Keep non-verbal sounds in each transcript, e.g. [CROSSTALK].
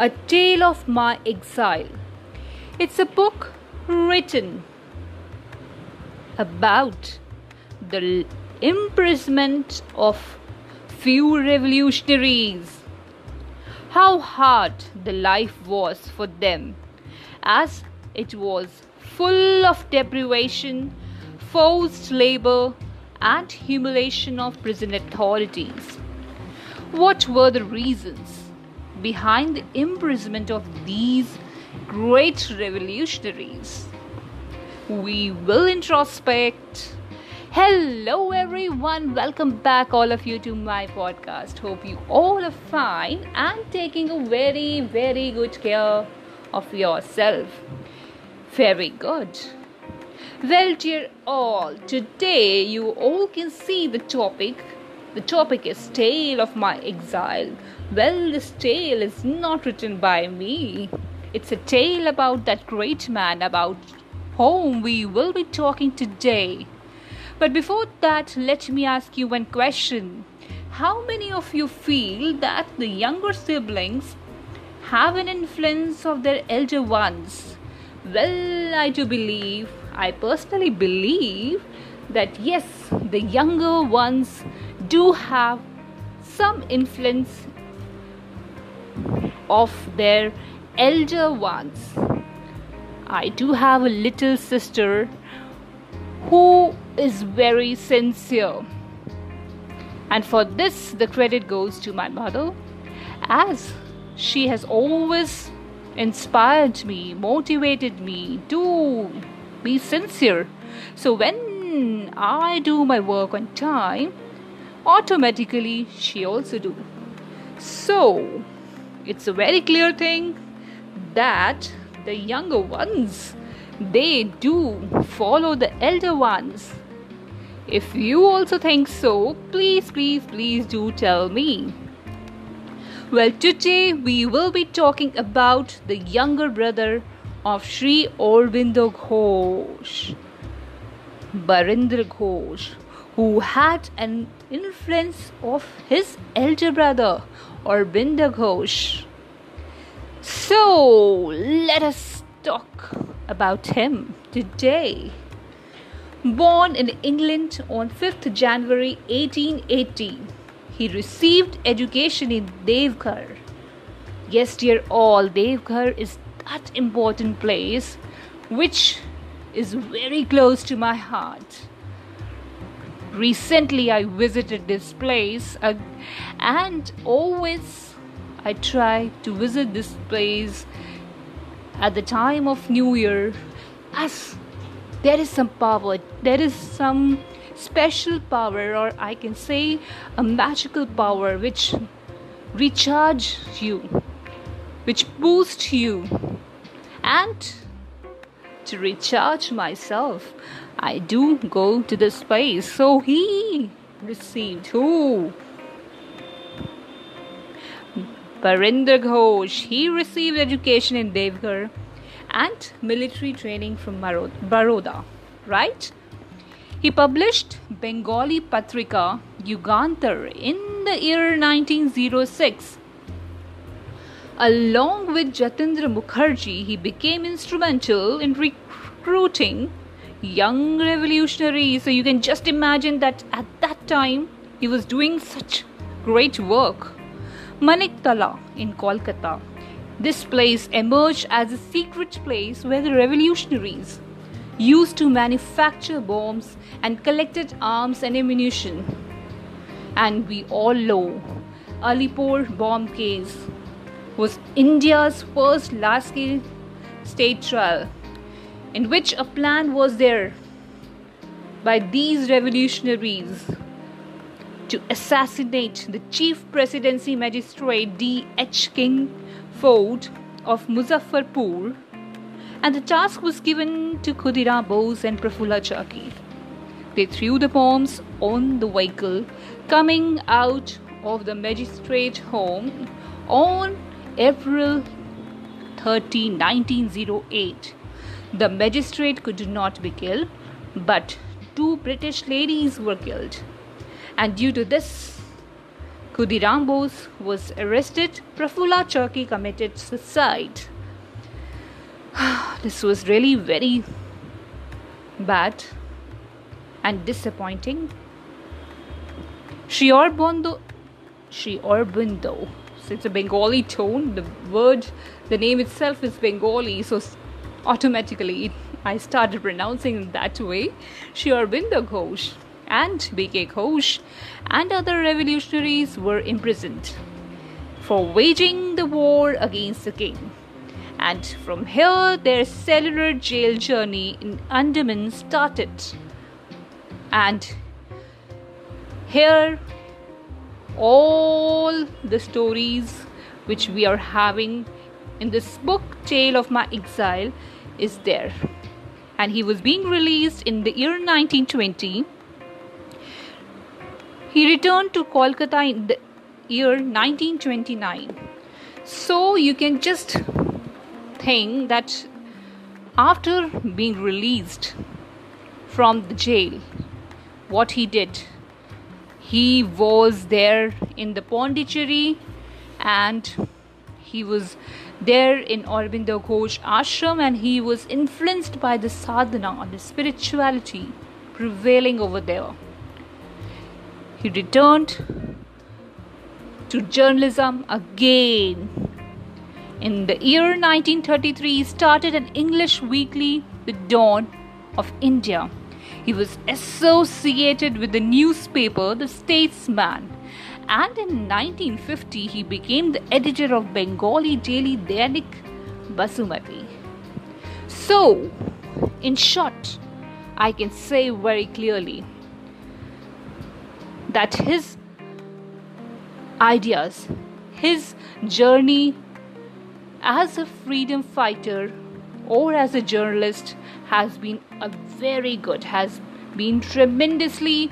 A Tale of My Exile. It's a book written about the imprisonment of few revolutionaries. How hard the life was for them, as it was full of deprivation, forced labor, and humiliation of prison authorities. What were the reasons? Behind the imprisonment of these great revolutionaries. We will introspect. Hello, everyone. Welcome back, all of you, to my podcast. Hope you all are fine and taking a very, very good care of yourself. Very good. Well, dear all, today you all can see the topic the topic is Tale of My Exile. Well, this tale is not written by me. It's a tale about that great man about whom we will be talking today. But before that, let me ask you one question. How many of you feel that the younger siblings have an influence of their elder ones? Well, I do believe, I personally believe that yes, the younger ones do have some influence of their elder ones. I do have a little sister who is very sincere. And for this, the credit goes to my mother, as she has always inspired me, motivated me to be sincere. So when I do my work on time, automatically she also do so it's a very clear thing that the younger ones they do follow the elder ones. If you also think so please please please do tell me. Well today we will be talking about the younger brother of Sri Aurobindo Ghosh. Barindra Ghosh who had an influence of his elder brother Aurobindo Ghosh. So let us talk about him today. Born in England on 5th January 1880, he received education in Devghar. Yes, dear all, Devghar is that important place which is very close to my heart recently i visited this place uh, and always i try to visit this place at the time of new year as there is some power there is some special power or i can say a magical power which recharge you which boosts you. And to recharge myself I do go to the space. So he received who? Barindra Ghosh. He received education in Devghar and military training from Baroda, right? He published Bengali Patrika Yugantar in the year 1906. Along with Jatindra Mukherjee, he became instrumental in recruiting young revolutionaries. So you can just imagine that at that time he was doing such great work. Maniktala in Kolkata. This place emerged as a secret place where the revolutionaries used to manufacture bombs and collected arms and ammunition. And we all know Alipore bomb case was India's first large scale state trial in which a plan was there by these revolutionaries to assassinate the chief presidency magistrate D. H. King Ford of Muzaffarpur, and the task was given to Khudiram Bose and Prafulla Chaki. They threw the bombs on the vehicle coming out of the magistrate home on April 30, 1908 the magistrate could not be killed, but two British ladies were killed. And due to this, Khudiram Bose was arrested. Prafulla Chaki committed suicide. [SIGHS] this was really very bad and disappointing. Sri Aurobindo, It's a Bengali tone. The word, the name itself is Bengali, so automatically I started pronouncing that way. Sri Ghosh and B.K. Ghosh and other revolutionaries were imprisoned for waging the war against the king. And from here, their cellular jail journey in Andaman started. And here, all the stories which we are having in this book, Tale of My Exile, is there. And he was being released in the year 1920 he returned to Kolkata in the year 1929. So you can just think that after being released from the jail, what he did, he was there in the Pondicherry and he was there in Aurobindo Ghosh ashram and he was influenced by the sadhana, the spirituality prevailing over there. He returned to journalism again. In the year 1933, he started an English weekly, The Dawn of India. He was associated with the newspaper The Statesman, and in 1950 he became the editor of Bengali daily Dainik Basumati. So, in short, I can say very clearly that his ideas, his journey as a freedom fighter or as a journalist has been a very good, has been tremendously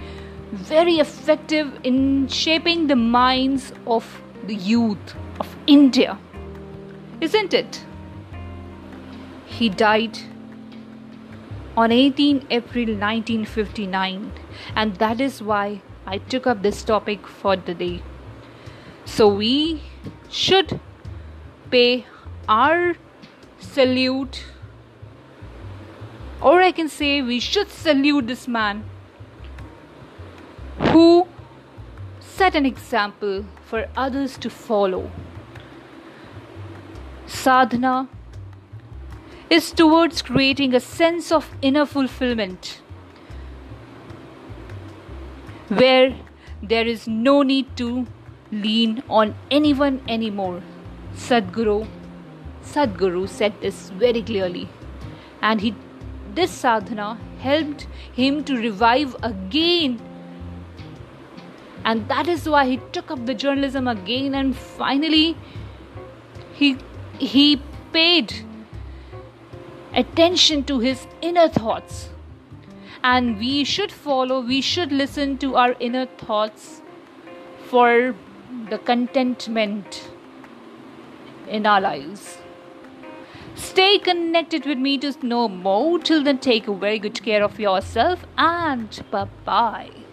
very effective in shaping the minds of the youth of India. Isn't it? He died on 18 April 1959, and that is why I took up this topic for the day. So we should pay our salute, or I can say we should salute this man who set an example for others to follow. Sadhana is towards creating a sense of inner fulfillment where there is no need to lean on anyone anymore. Sadguru, Sadguru said this very clearly, and he, this sadhana helped him to revive again, and that is why he took up the journalism again, and finally he he paid attention to his inner thoughts. And we should follow, we should listen to our inner thoughts for the contentment in our lives. Stay connected with me to know more. Till then, take very good care of yourself and bye bye.